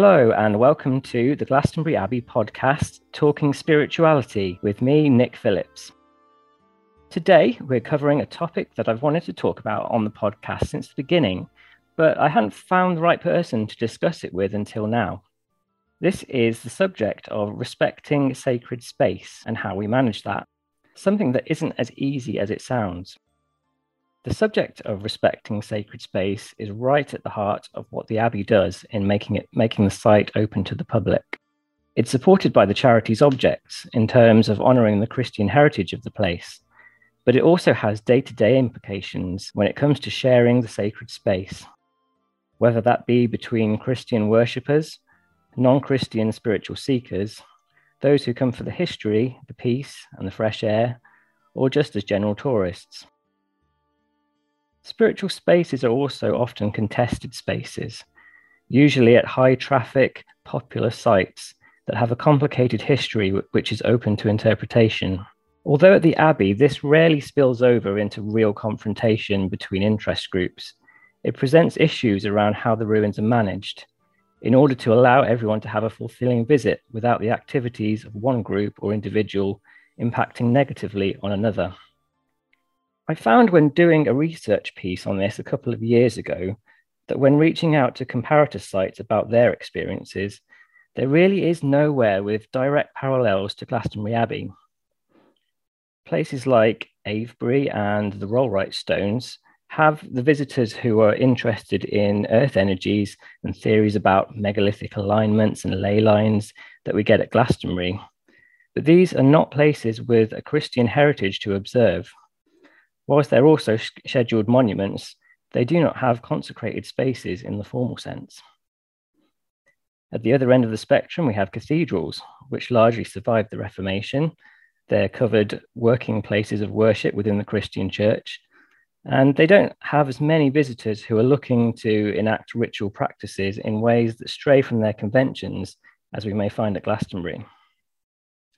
Hello, and welcome to the Glastonbury Abbey podcast, Talking Spirituality, with me, Nick Phillips. Today, we're covering a topic that I've wanted to talk about on the podcast since the beginning, but I hadn't found the right person to discuss it with until now. This is the subject of respecting sacred space and how we manage that, something that isn't as easy as it sounds. The subject of respecting sacred space is right at the heart of what the Abbey does in making it making the site open to the public. It's supported by the charity's objects in terms of honouring the Christian heritage of the place, but it also has day-to-day implications when it comes to sharing the sacred space, whether that be between Christian worshippers, non-Christian spiritual seekers, those who come for the history, the peace, and the fresh air, or just as general tourists. Spiritual spaces are also often contested spaces, usually at high traffic, popular sites that have a complicated history which is open to interpretation. Although at the Abbey, this rarely spills over into real confrontation between interest groups, it presents issues around how the ruins are managed in order to allow everyone to have a fulfilling visit without the activities of one group or individual impacting negatively on another. I found when doing a research piece on this a couple of years ago that when reaching out to comparator sites about their experiences, there really is nowhere with direct parallels to Glastonbury Abbey. Places like Avebury and the Rollright Stones have the visitors who are interested in earth energies and theories about megalithic alignments and ley lines that we get at Glastonbury. But these are not places with a Christian heritage to observe. Whilst they're also scheduled monuments, they do not have consecrated spaces in the formal sense. At the other end of the spectrum, we have cathedrals, which largely survived the Reformation. They're covered working places of worship within the Christian church, and they don't have as many visitors who are looking to enact ritual practices in ways that stray from their conventions as we may find at Glastonbury.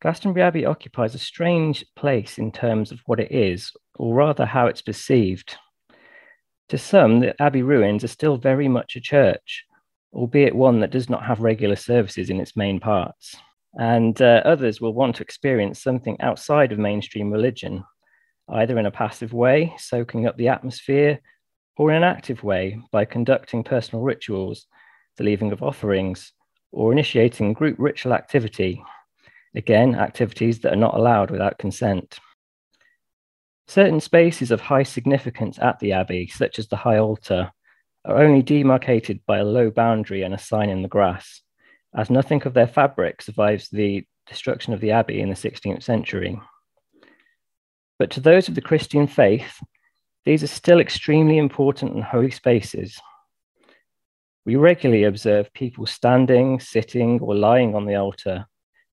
Glastonbury Abbey occupies a strange place in terms of what it is, or rather how it's perceived. To some, the Abbey ruins are still very much a church, albeit one that does not have regular services in its main parts. And uh, others will want to experience something outside of mainstream religion, either in a passive way, soaking up the atmosphere, or in an active way by conducting personal rituals, the leaving of offerings, or initiating group ritual activity Again, activities that are not allowed without consent. Certain spaces of high significance at the Abbey, such as the High Altar, are only demarcated by a low boundary and a sign in the grass, as nothing of their fabric survives the destruction of the Abbey in the 16th century. But to those of the Christian faith, these are still extremely important and holy spaces. We regularly observe people standing, sitting, or lying on the altar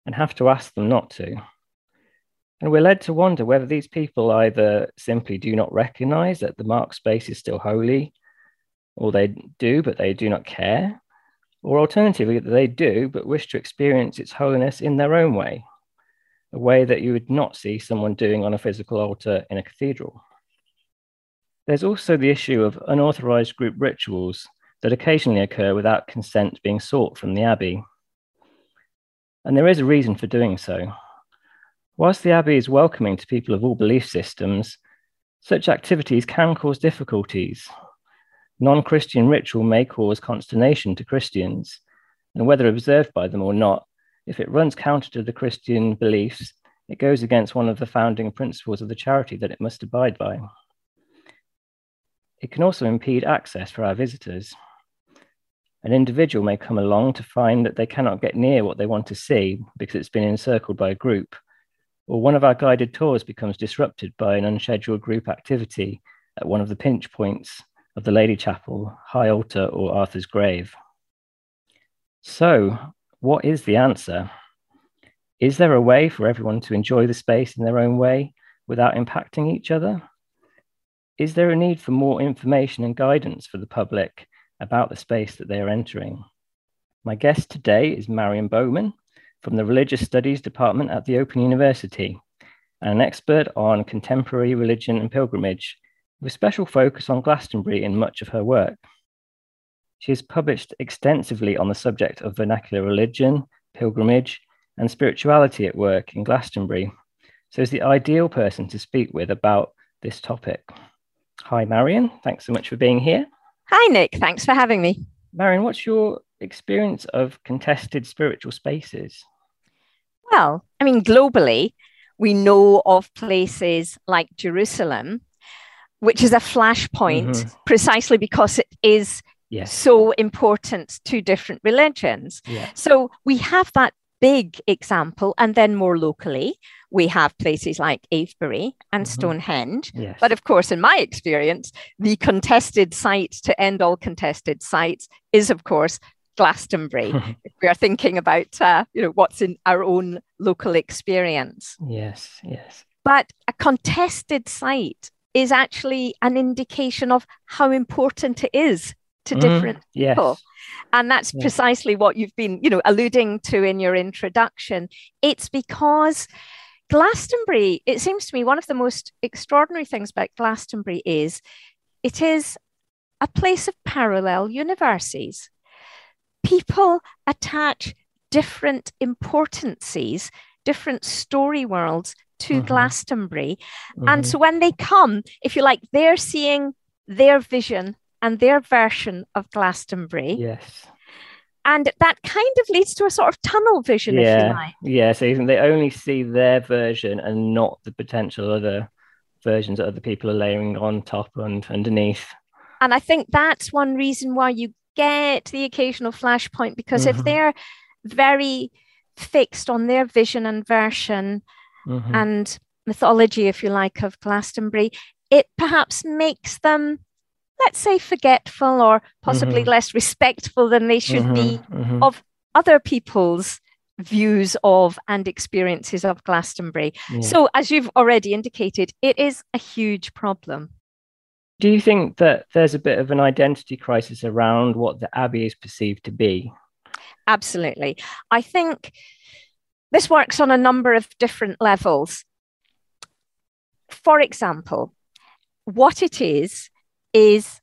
and have to ask them not to. And we're led to wonder whether these people either simply do not recognize that the mark space is still holy, or they do, but they do not care, or alternatively, that they do, but wish to experience its holiness in their own way, a way that you would not see someone doing on a physical altar in a cathedral. There's also the issue of unauthorized group rituals that occasionally occur without consent being sought from the abbey. And there is a reason for doing so. Whilst the Abbey is welcoming to people of all belief systems, such activities can cause difficulties. Non Christian ritual may cause consternation to Christians, and whether observed by them or not, if it runs counter to the Christian beliefs, it goes against one of the founding principles of the charity that it must abide by. It can also impede access for our visitors. An individual may come along to find that they cannot get near what they want to see because it's been encircled by a group, or one of our guided tours becomes disrupted by an unscheduled group activity at one of the pinch points of the Lady Chapel, High Altar, or Arthur's Grave. So, what is the answer? Is there a way for everyone to enjoy the space in their own way without impacting each other? Is there a need for more information and guidance for the public about the space that they are entering. My guest today is Marion Bowman from the Religious Studies Department at the Open University, and an expert on contemporary religion and pilgrimage, with special focus on Glastonbury in much of her work. She has published extensively on the subject of vernacular religion, pilgrimage, and spirituality at work in Glastonbury, so is the ideal person to speak with about this topic. Hi, Marion. Thanks so much for being here. Hi, Nick. Thanks for having me. Marion, what's your experience of contested spiritual spaces? Well, I mean, globally, we know of places like Jerusalem, which is a flashpoint mm-hmm. precisely because it is yes. so important to different religions. Yeah. So we have that big example. And then more locally, we have places like Avebury and mm-hmm. Stonehenge. Yes. But of course, in my experience, the contested site to end all contested sites is, of course, Glastonbury. if we are thinking about, uh, you know, what's in our own local experience. Yes, yes. But a contested site is actually an indication of how important it is to mm, different people. Yes. And that's yes. precisely what you've been, you know, alluding to in your introduction. It's because Glastonbury, it seems to me one of the most extraordinary things about Glastonbury is it is a place of parallel universes. People attach different importances, different story worlds to mm-hmm. Glastonbury. Mm-hmm. And so when they come, if you like, they're seeing their vision and their version of Glastonbury. Yes. And that kind of leads to a sort of tunnel vision, yeah. if you like. Yeah, so they only see their version and not the potential other versions that other people are layering on top and underneath. And I think that's one reason why you get the occasional flashpoint because mm-hmm. if they're very fixed on their vision and version mm-hmm. and mythology, if you like, of Glastonbury, it perhaps makes them let's say, forgetful or possibly mm-hmm. less respectful than they should mm-hmm. be mm-hmm. of other people's views of and experiences of Glastonbury. Yeah. So, as you've already indicated, it is a huge problem. Do you think that there's a bit of an identity crisis around what the Abbey is perceived to be? Absolutely. I think this works on a number of different levels. For example, what it is is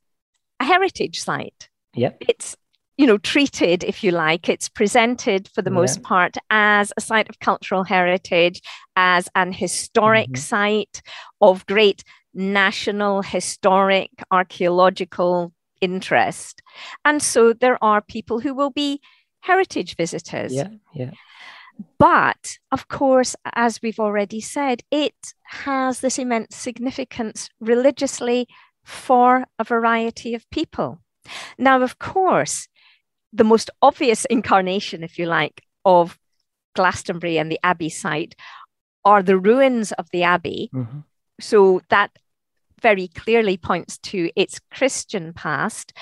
a heritage site. Yeah. It's you know treated if you like it's presented for the yeah. most part as a site of cultural heritage as an historic mm-hmm. site of great national historic archaeological interest and so there are people who will be heritage visitors yeah yeah but of course, as we've already said, it has this immense significance religiously for a variety of people. Now, of course, the most obvious incarnation, if you like, of Glastonbury and the Abbey site are the ruins of the Abbey. Mm-hmm. So that very clearly points to its Christian past.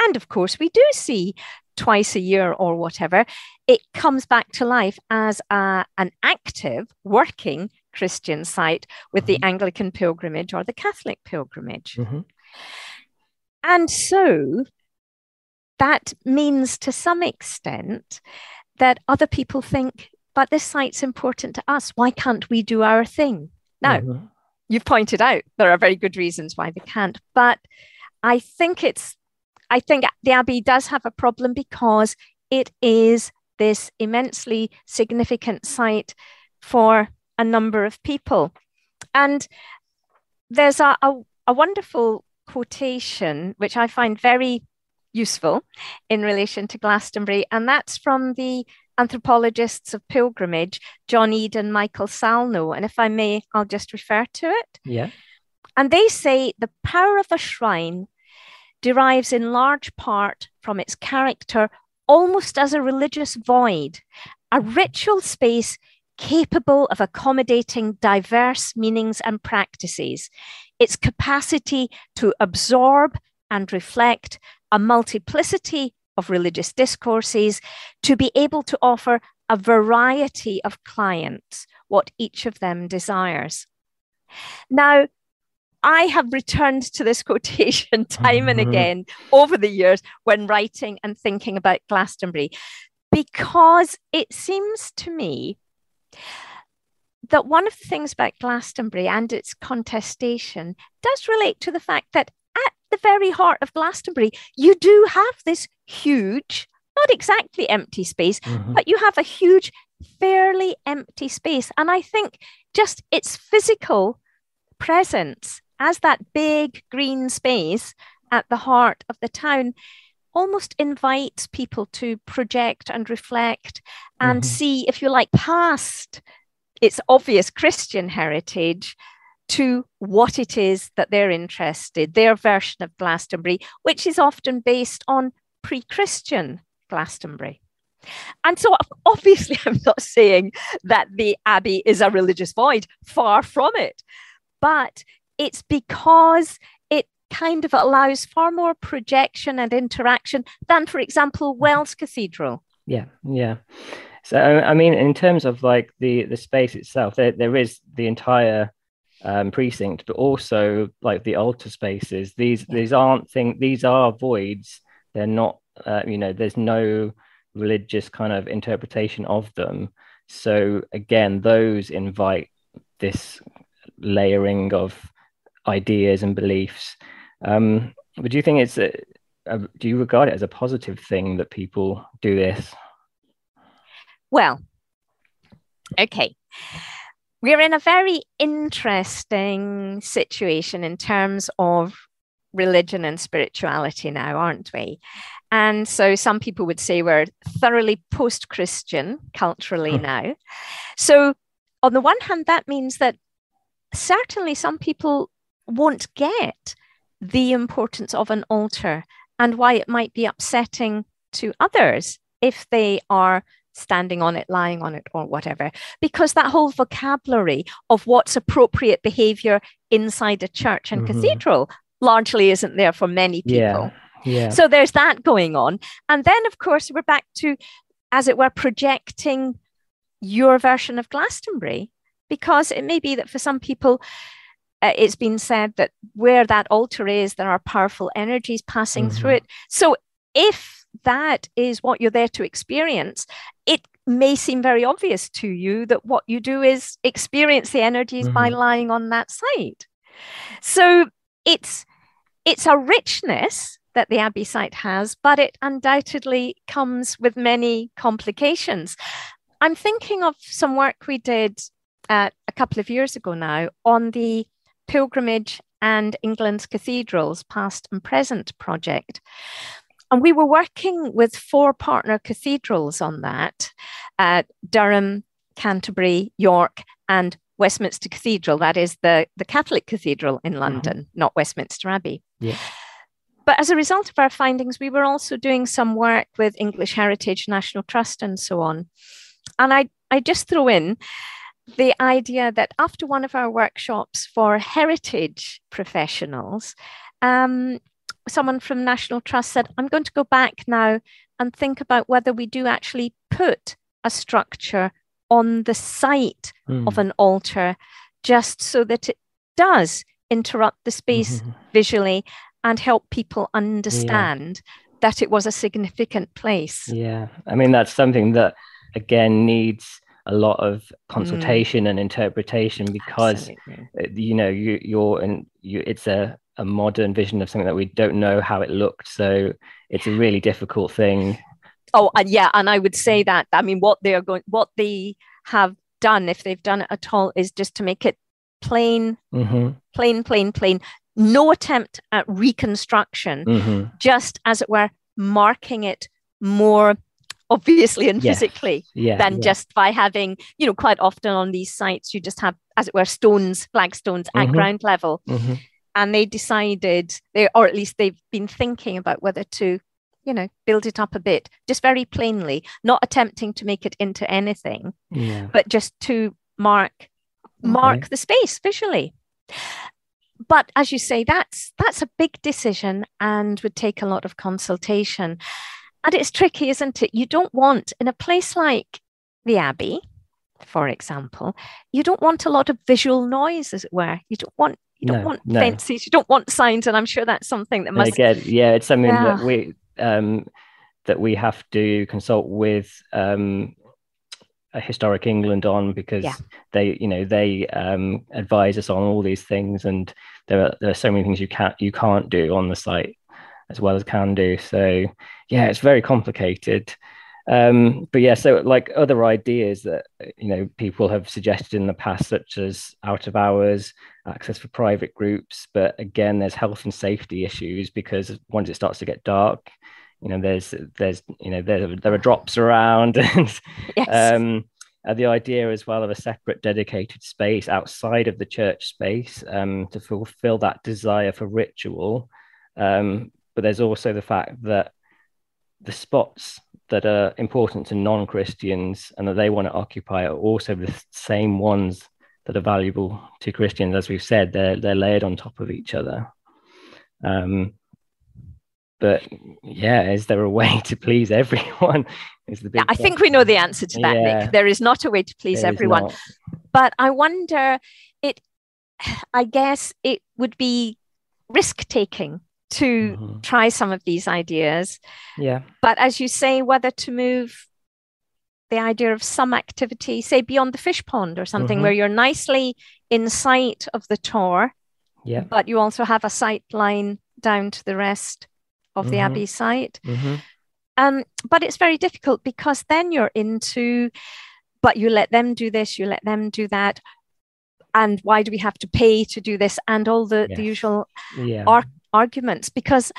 And of course, we do see twice a year or whatever, it comes back to life as a, an active, working Christian site with mm-hmm. the Anglican pilgrimage or the Catholic pilgrimage. Mm-hmm. And so that means to some extent that other people think, but this site's important to us. Why can't we do our thing? Now, mm-hmm. you've pointed out there are very good reasons why they can't, but I think it's, I think the Abbey does have a problem because it is this immensely significant site for a number of people. And there's a, a, a wonderful quotation, which I find very useful in relation to Glastonbury, and that's from the anthropologists of pilgrimage, John Eade, and Michael Sallnow. And if I may, I'll just refer to it. Yeah. And they say the power of a shrine derives in large part from its character almost as a religious void, a ritual space capable of accommodating diverse meanings and practices, its capacity to absorb and reflect a multiplicity of religious discourses, to be able to offer a variety of clients what each of them desires. Now, I have returned to this quotation time and mm-hmm. again over the years when writing and thinking about Glastonbury, because it seems to me that one of the things about Glastonbury and its contestation does relate to the fact that at the very heart of Glastonbury, you do have this huge, not exactly empty space, mm-hmm. but you have a huge, fairly empty space. And I think just its physical presence as that big green space at the heart of the town almost invites people to project and reflect and mm-hmm. see, if you like, past its obvious Christian heritage to what it is that they're interested, their version of Glastonbury, which is often based on pre Christian Glastonbury. And so, obviously, I'm not saying that the Abbey is a religious void, far from it. But it's because it kind of allows far more projection and interaction than, for example, Wells Cathedral. Yeah, yeah. So, I mean, in terms of like the the space itself, there, there is the entire um, precinct, but also like the altar spaces. These these aren't thing. These are voids. They're not. Uh, you know, there's no religious kind of interpretation of them. So again, those invite this layering of ideas and beliefs. Um, but do you think it's a, a, do you regard it as a positive thing that people do this? Well, okay. We're in a very interesting situation in terms of religion and spirituality now, aren't we? And so some people would say we're thoroughly post Christian culturally hmm. now. So, on the one hand, that means that certainly some people won't get the importance of an altar and why it might be upsetting to others if they are standing on it, lying on it, or whatever. Because that whole vocabulary of what's appropriate behavior inside a church and mm-hmm. cathedral largely isn't there for many people. Yeah. Yeah. So there's that going on. And then, of course, we're back to, as it were, projecting your version of Glastonbury, because it may be that for some people, uh, it's been said that where that altar is, there are powerful energies passing mm-hmm. through it. So if that is what you're there to experience, it may seem very obvious to you that what you do is experience the energies mm-hmm. by lying on that site. So it's it's a richness that the Abbey site has, but it undoubtedly comes with many complications. I'm thinking of some work we did uh, a couple of years ago now on the pilgrimage and England's cathedrals, past and present project. And we were working with four partner cathedrals on that uh, Durham, Canterbury, York, and Westminster Cathedral. That is the, the Catholic cathedral in mm-hmm. London, mm-hmm. not Westminster Abbey. Yeah. But as a result of our findings, we were also doing some work with English Heritage, National Trust, and so on. And I, I just throw in the idea that after one of our workshops for heritage professionals, um, someone from National Trust said, I'm going to go back now and think about whether we do actually put a structure on the site mm. of an altar just so that it does interrupt the space mm-hmm. visually and help people understand yeah. that it was a significant place. Yeah. I mean, that's something that, again, needs a lot of consultation mm. and interpretation because Absolutely. Uh, you know you you're and you it's a a modern vision of something that we don't know how it looked so it's a really difficult thing oh and yeah and i would say that i mean what they're going what they have done if they've done it at all is just to make it plain mm-hmm. plain plain plain no attempt at reconstruction, mm-hmm. just as it were, marking it more obviously and yes. physically yeah, than yeah. just by having, you know, quite often on these sites, you just have, as it were, stones, flagstones mm-hmm. at ground level. And they decided, they, or at least they've been thinking about whether to, you know, build it up a bit, just very plainly, not attempting to make it into anything, yeah. but just to mark mark okay. the space visually but as you say, that's that's a big decision and would take a lot of consultation. And it's tricky, isn't it? You don't want in a place like the Abbey, for example, you don't want a lot of visual noise, as it were. You don't want you don't no, want no. fences, you don't want signs, and I'm sure that's something that must. again, yeah, it's something yeah. that we um, that we have to consult with um, a historic England on because yeah. they, you know, they um, advise us on all these things, and there are there are so many things you can't you can't do on the site. as well as can do. So yeah, it's very complicated. Um, but yeah, so like other ideas that you know people have suggested in the past, such as out of hours, access for private groups. But again, there's health and safety issues because once it starts to get dark, you know, there's there's you know there there are drops around, and yes. um, uh, the idea as well of a separate dedicated space outside of the church space um, to fulfill that desire for ritual. Um, but there's also the fact that the spots that are important to non-Christians and that they want to occupy are also the same ones that are valuable to Christians. As we've said, they're they're layered on top of each other. Um, but yeah, is there a way to please everyone? Is the big yeah, I think we know the answer to that, yeah. Nick. There is not a way to please everyone. But I wonder, it. I guess it would be risk taking to mm-hmm. try some of these ideas. Yeah. But as you say, whether to move the idea of some activity, say beyond the fish pond or something, mm-hmm. where you're nicely in sight of the Tor, yeah. but you also have a sight line down to the rest of mm-hmm. the Abbey site. Mm-hmm. Um, but it's very difficult because then you're into, but you let them do this, you let them do that. And why do we have to pay to do this? And all the, yes. the usual yeah. ar- arguments because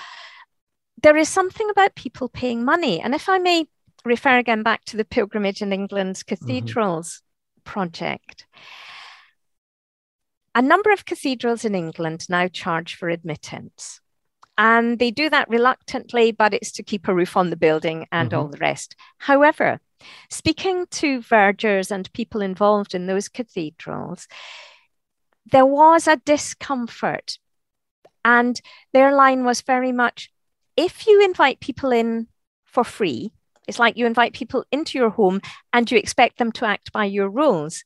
there is something about people paying money. And if I may refer again back to the Pilgrimage in England's mm-hmm. Cathedrals mm-hmm. project, a number of cathedrals in England now charge for admittance. And they do that reluctantly, but it's to keep a roof on the building and mm-hmm. all the rest. However, speaking to vergers and people involved in those cathedrals, there was a discomfort and their line was very much if you invite people in for free, it's like you invite people into your home and you expect them to act by your rules.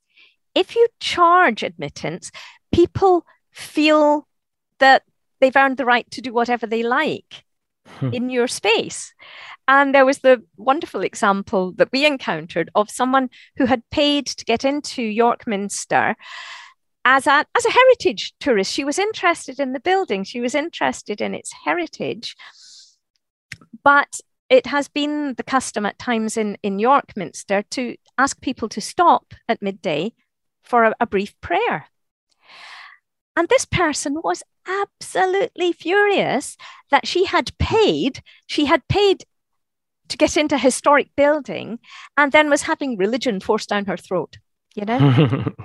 If you charge admittance, people feel that they've earned the right to do whatever they like hmm. in your space. And there was the wonderful example that we encountered of someone who had paid to get into York Minster as a, as a heritage tourist. She was interested in the building, she was interested in its heritage. But it has been the custom at times in, in York Minster to ask people to stop at midday for a, a brief prayer. And this person was absolutely furious that she had paid, she had paid to get into a historic building and then was having religion forced down her throat, you know?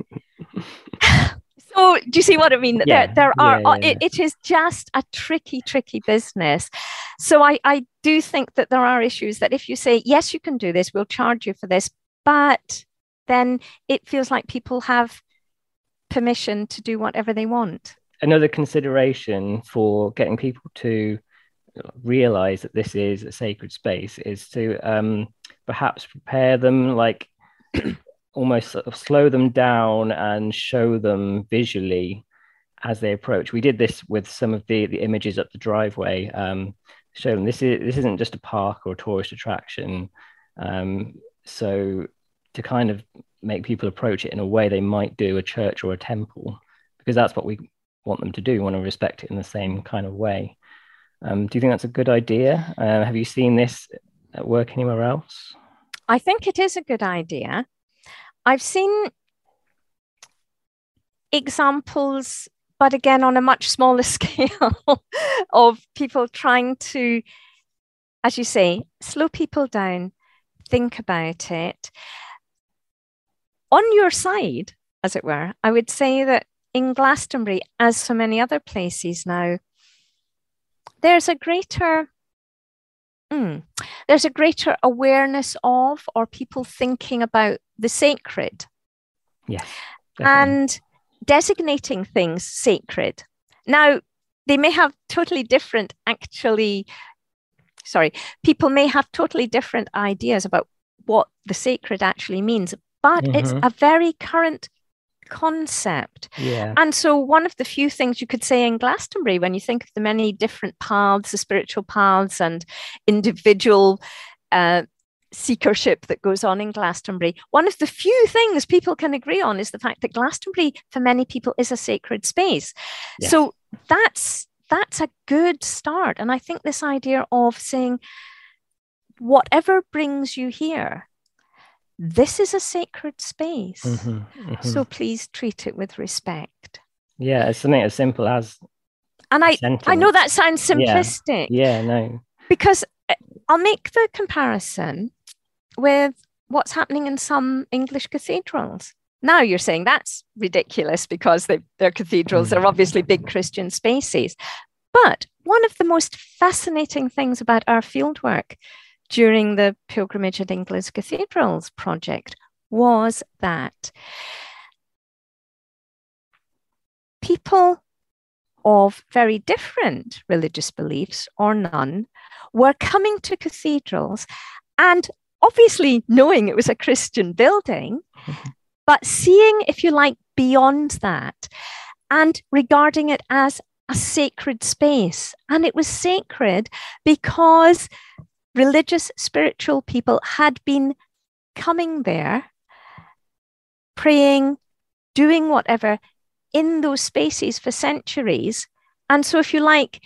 so do you see what I mean? Yeah, there, there are. Yeah, yeah, it, it is just a tricky, tricky business. So I, I do think that there are issues that if you say yes, you can do this, we'll charge you for this, but then it feels like people have permission to do whatever they want. Another consideration for getting people to realize that this is a sacred space is to um, perhaps prepare them like almost sort of slow them down and show them visually as they approach. We did this with some of the the images up the driveway. Um, show them this is this isn't just a park or a tourist attraction. Um, so to kind of make people approach it in a way they might do a church or a temple, because that's what we want them to do. We want to respect it in the same kind of way. Um, do you think that's a good idea? Uh, have you seen this at work anywhere else? I think it is a good idea. I've seen examples, but again, on a much smaller scale, of people trying to, as you say, slow people down, think about it. On your side, as it were, I would say that in Glastonbury, as so many other places now, there's a greater mm, there's a greater awareness of or people thinking about the sacred. Yes. And designating things sacred. Now, they may have totally different, actually, sorry, people may have totally different ideas about what the sacred actually means, but mm-hmm. it's a very current concept. Yeah. And so, one of the few things you could say in Glastonbury, when you think of the many different paths, the spiritual paths, and individual uh, seekership that goes on in Glastonbury, one of the few things people can agree on is the fact that Glastonbury, for many people, is a sacred space. Yes. So, that's that's a good start. And I think this idea of saying, whatever brings you here, this is a sacred space. Mm-hmm, mm-hmm. So please treat it with respect. Yeah, it's something as simple as. And I, I know that sounds simplistic. Yeah, yeah no. Because uh, I'll make the comparison with what's happening in some English cathedrals. Now you're saying that's ridiculous because they, their cathedrals are obviously big Christian spaces. But one of the most fascinating things about our fieldwork during the Pilgrimage at English Cathedrals project was that people of very different religious beliefs or none were coming to cathedrals and obviously knowing it was a Christian building, but seeing, if you like, beyond that and regarding it as a sacred space. And it was sacred because religious, spiritual people had been coming there, praying, doing whatever in those spaces for centuries. And so, if you like,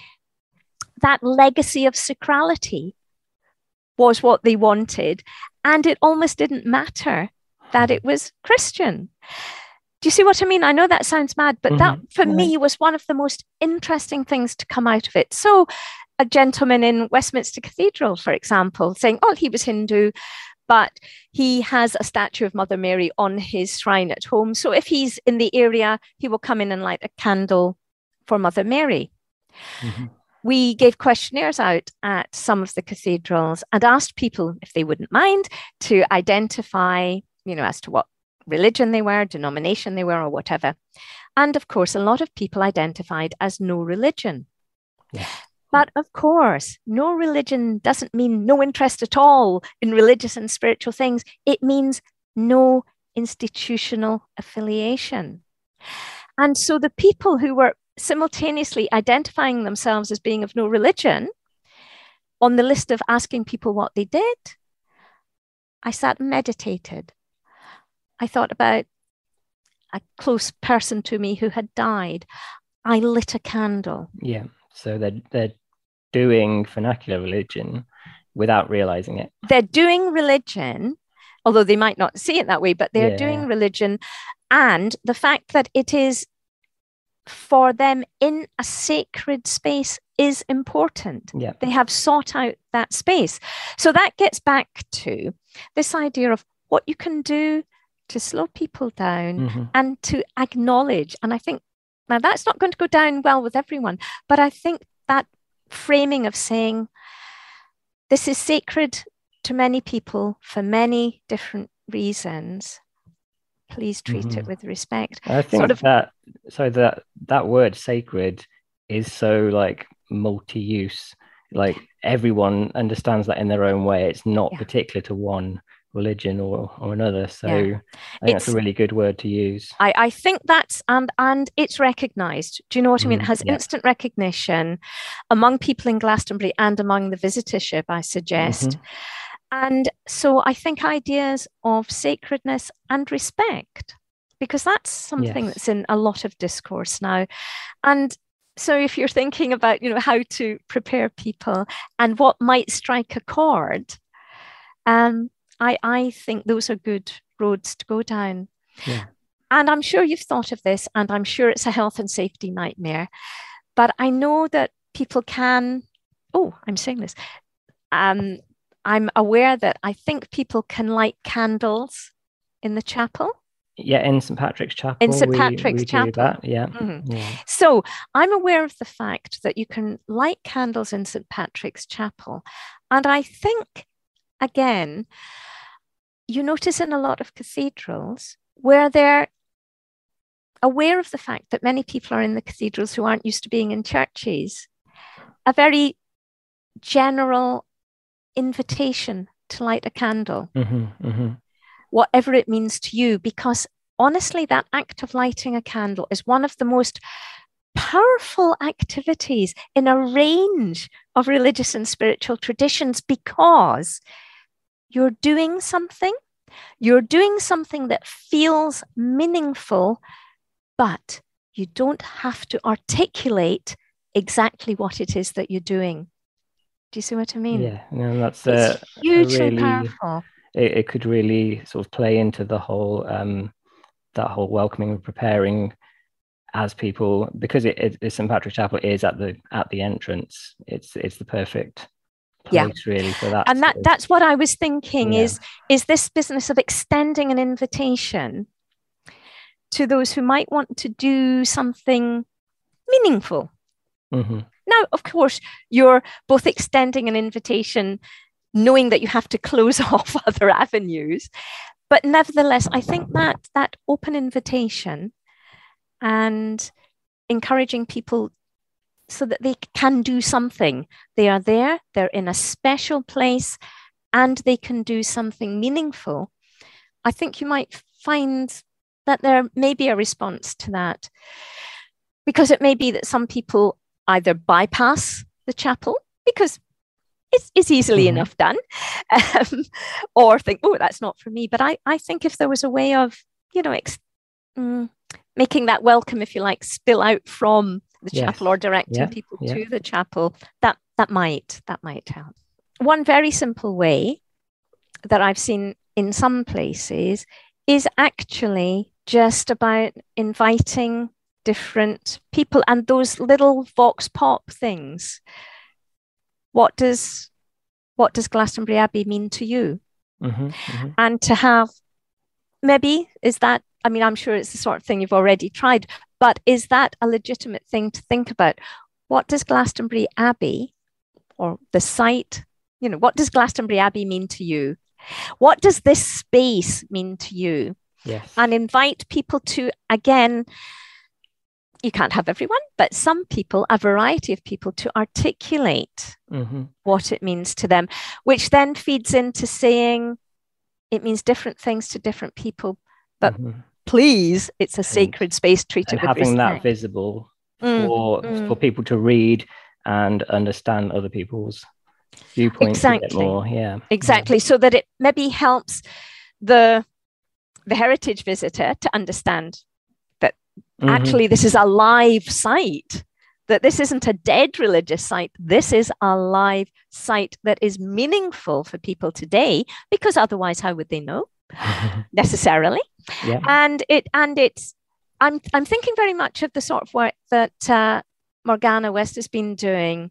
that legacy of sacrality was what they wanted. And it almost didn't matter that it was Christian. Do you see what I mean? I know that sounds mad, but mm-hmm. that for mm-hmm. me was one of the most interesting things to come out of it. So a gentleman in Westminster Cathedral, for example, saying, oh, he was Hindu, but he has a statue of Mother Mary on his shrine at home. So if he's in the area, he will come in and light a candle for Mother Mary. Mm-hmm. We gave questionnaires out at some of the cathedrals and asked people if they wouldn't mind to identify, you know, as to what religion they were, denomination they were, or whatever. And of course, a lot of people identified as no religion. But of course, no religion doesn't mean no interest at all in religious and spiritual things. It means no institutional affiliation. And so the people who were simultaneously identifying themselves as being of no religion, on the list of asking people what they did, I sat and meditated. I thought about a close person to me who had died. I lit a candle. Yeah. So they're, they're doing vernacular religion without realizing it. They're doing religion, although they might not see it that way, but they're yeah. doing religion. And the fact that it is for them in a sacred space is important. Yeah. They have sought out that space. So that gets back to this idea of what you can do to slow people down mm-hmm. and to acknowledge. And I think now that's not going to go down well with everyone, but I think that framing of saying this is sacred to many people for many different reasons please treat mm-hmm. it with respect i think sort of, that so that that word sacred is so like multi-use like everyone understands that in their own way it's not yeah. particular to one religion or, or another. So yeah. I think it's, that's a really good word to use. I, I think that's and and it's recognized. Do you know what I mean? It mm, has yeah. instant recognition among people in Glastonbury and among the visitorship, I suggest. Mm-hmm. And so I think ideas of sacredness and respect, because that's something yes. that's in a lot of discourse now. And so if you're thinking about, you know, how to prepare people and what might strike a chord, um, I, I think those are good roads to go down. Yeah. And I'm sure you've thought of this, and I'm sure it's a health and safety nightmare. But I know that people can, oh, I'm saying this. Um, I'm aware that I think people can light candles in the chapel. Yeah, in St. Patrick's Chapel. In St. Patrick's we, we Chapel. That. Yeah. Mm-hmm. yeah. So I'm aware of the fact that you can light candles in St. Patrick's Chapel. And I think, again, you notice in a lot of cathedrals where they're aware of the fact that many people are in the cathedrals who aren't used to being in churches, a very general invitation to light a candle, mm-hmm, mm-hmm. whatever it means to you, because honestly, that act of lighting a candle is one of the most powerful activities in a range of religious and spiritual traditions because you're doing something, you're doing something that feels meaningful, but you don't have to articulate exactly what it is that you're doing. Do you see what I mean? Yeah, no, that's uh, hugely really, powerful. It, it, could really sort of play into the whole um, that whole welcoming and preparing as people because it, it, St Patrick's Chapel is at the at the entrance. It's it's the perfect yeah. really for that. And that that's what I was thinking Yeah. is is this business of extending an invitation to those who might want to do something meaningful. hmm Now, of course, you're both extending an invitation, knowing that you have to close off other avenues. But nevertheless, I think that that open invitation and encouraging people so that they can do something. They are there, they're in a special place, and they can do something meaningful. I think you might find that there may be a response to that because it may be that some people either bypass the chapel because it's, it's easily Mhm. enough done um, or think oh that's not for me but I, I think if there was a way of you know ex- mm, making that welcome if you like spill out from the Yes. chapel or directing Yeah, people yeah. to the chapel that that might that might help one very simple way that i've seen in some places is actually just about inviting different people and those little vox pop things what does what does glastonbury abbey mean to you hmm hmm and to have maybe is that i mean i'm sure it's the sort of thing you've already tried but is that a legitimate thing to think about? What does glastonbury abbey or the site you know what does glastonbury abbey mean to you? What does this space mean to you? Yes. and invite people to again you can't have everyone but some people a variety of people to articulate hmm what it means to them which then feeds into saying it means different things to different people But mhm. please it's a sacred space treat and having that visible Mm, for mm. for people to read and understand other people's viewpoints a bit Exactly. more. Yeah. exactly so that it maybe helps the the heritage visitor to understand Mhm. actually this is a live site that this isn't a dead religious site this is a live site that is meaningful for people today because otherwise how would they know necessarily yeah. and it and it's i'm i'm thinking very much of the sort of work that uh, morgana west has been doing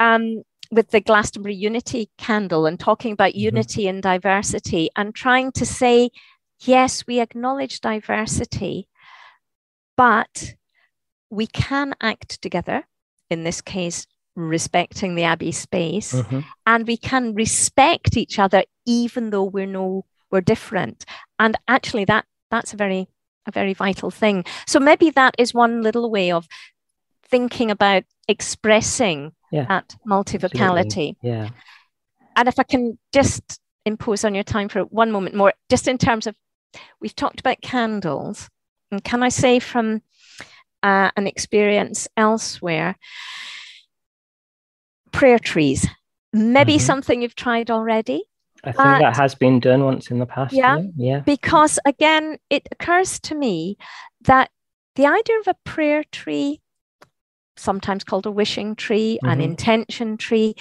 um, with the glastonbury unity candle and talking about Mhm. unity and diversity and trying to say yes we acknowledge diversity but we can act together in this case respecting the abbey space Mhm. and we can respect each other even though we're no we're different and actually that that's a very a very vital thing so maybe that is one little way of thinking about expressing Yeah. that multivocality Yeah. and if i can just impose on your time for one moment more just in terms of we've talked about candles and can i say from uh, an experience elsewhere prayer trees maybe Mhm. something you've tried already I think But- that has been done once in the past. Yeah. Yeah. Because again it occurs to me that the idea of a prayer tree sometimes called a wishing tree an Mhm. intention tree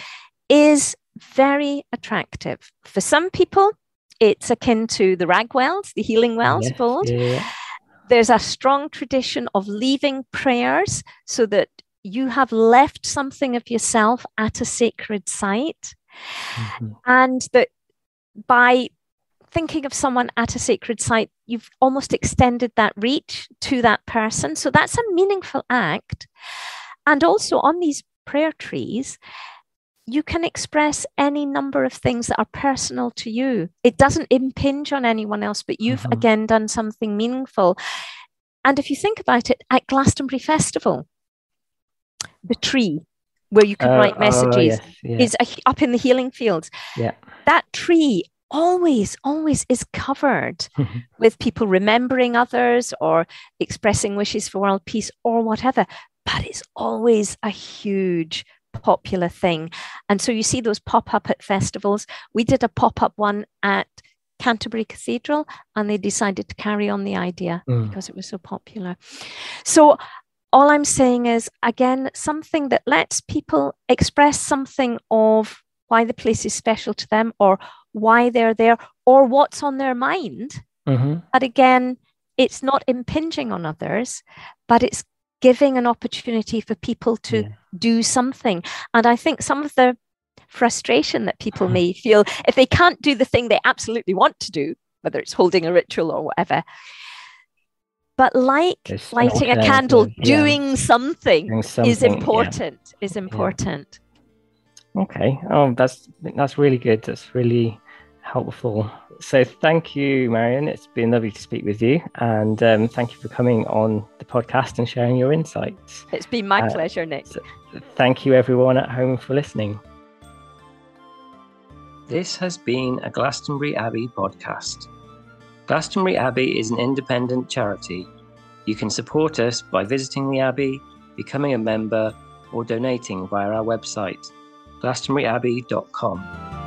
is very attractive for some people it's akin to the rag wells the healing wells Yes, yeah. There's a strong tradition of leaving prayers so that you have left something of yourself at a sacred site Mhm. and that by thinking of someone at a sacred site, you've almost extended that reach to that person. So that's a meaningful act. And also on these prayer trees, you can express any number of things that are personal to you. It doesn't impinge on anyone else, but you've Mhm. again done something meaningful. And if you think about it, at Glastonbury Festival, the tree where you can Oh, write oh, messages yes, yeah. is a, up in the healing fields. Yeah. That tree always, always is covered with people remembering others or expressing wishes for world peace or whatever. But it's always a huge popular thing. And so you see those pop up at festivals. We did a pop up one at Canterbury Cathedral and they decided to carry on the idea Mm. because it was so popular. So all I'm saying is, again, something that lets people express something of why the place is special to them or why they're there or what's on their mind. Mm-hmm. But again, it's not impinging on others, but it's giving an opportunity for people to yeah. Do something. And I think some of the frustration that people mm-hmm. may feel if they can't do the thing they absolutely want to do, whether it's holding a ritual or whatever, but like it's lighting a candle yeah. doing something, doing something is important yeah. is important yeah. okay oh that's that's really good that's really helpful. So thank you marion. It's been lovely to speak with you and um, thank you for coming on the podcast and sharing your insights. It's been my uh, pleasure nick. so thank you everyone at home for listening. This has been a glastonbury abbey podcast. Glastonbury Abbey is an independent charity. You can support us by visiting the Abbey, becoming a member, or donating via our website, glastonburyabbey.com.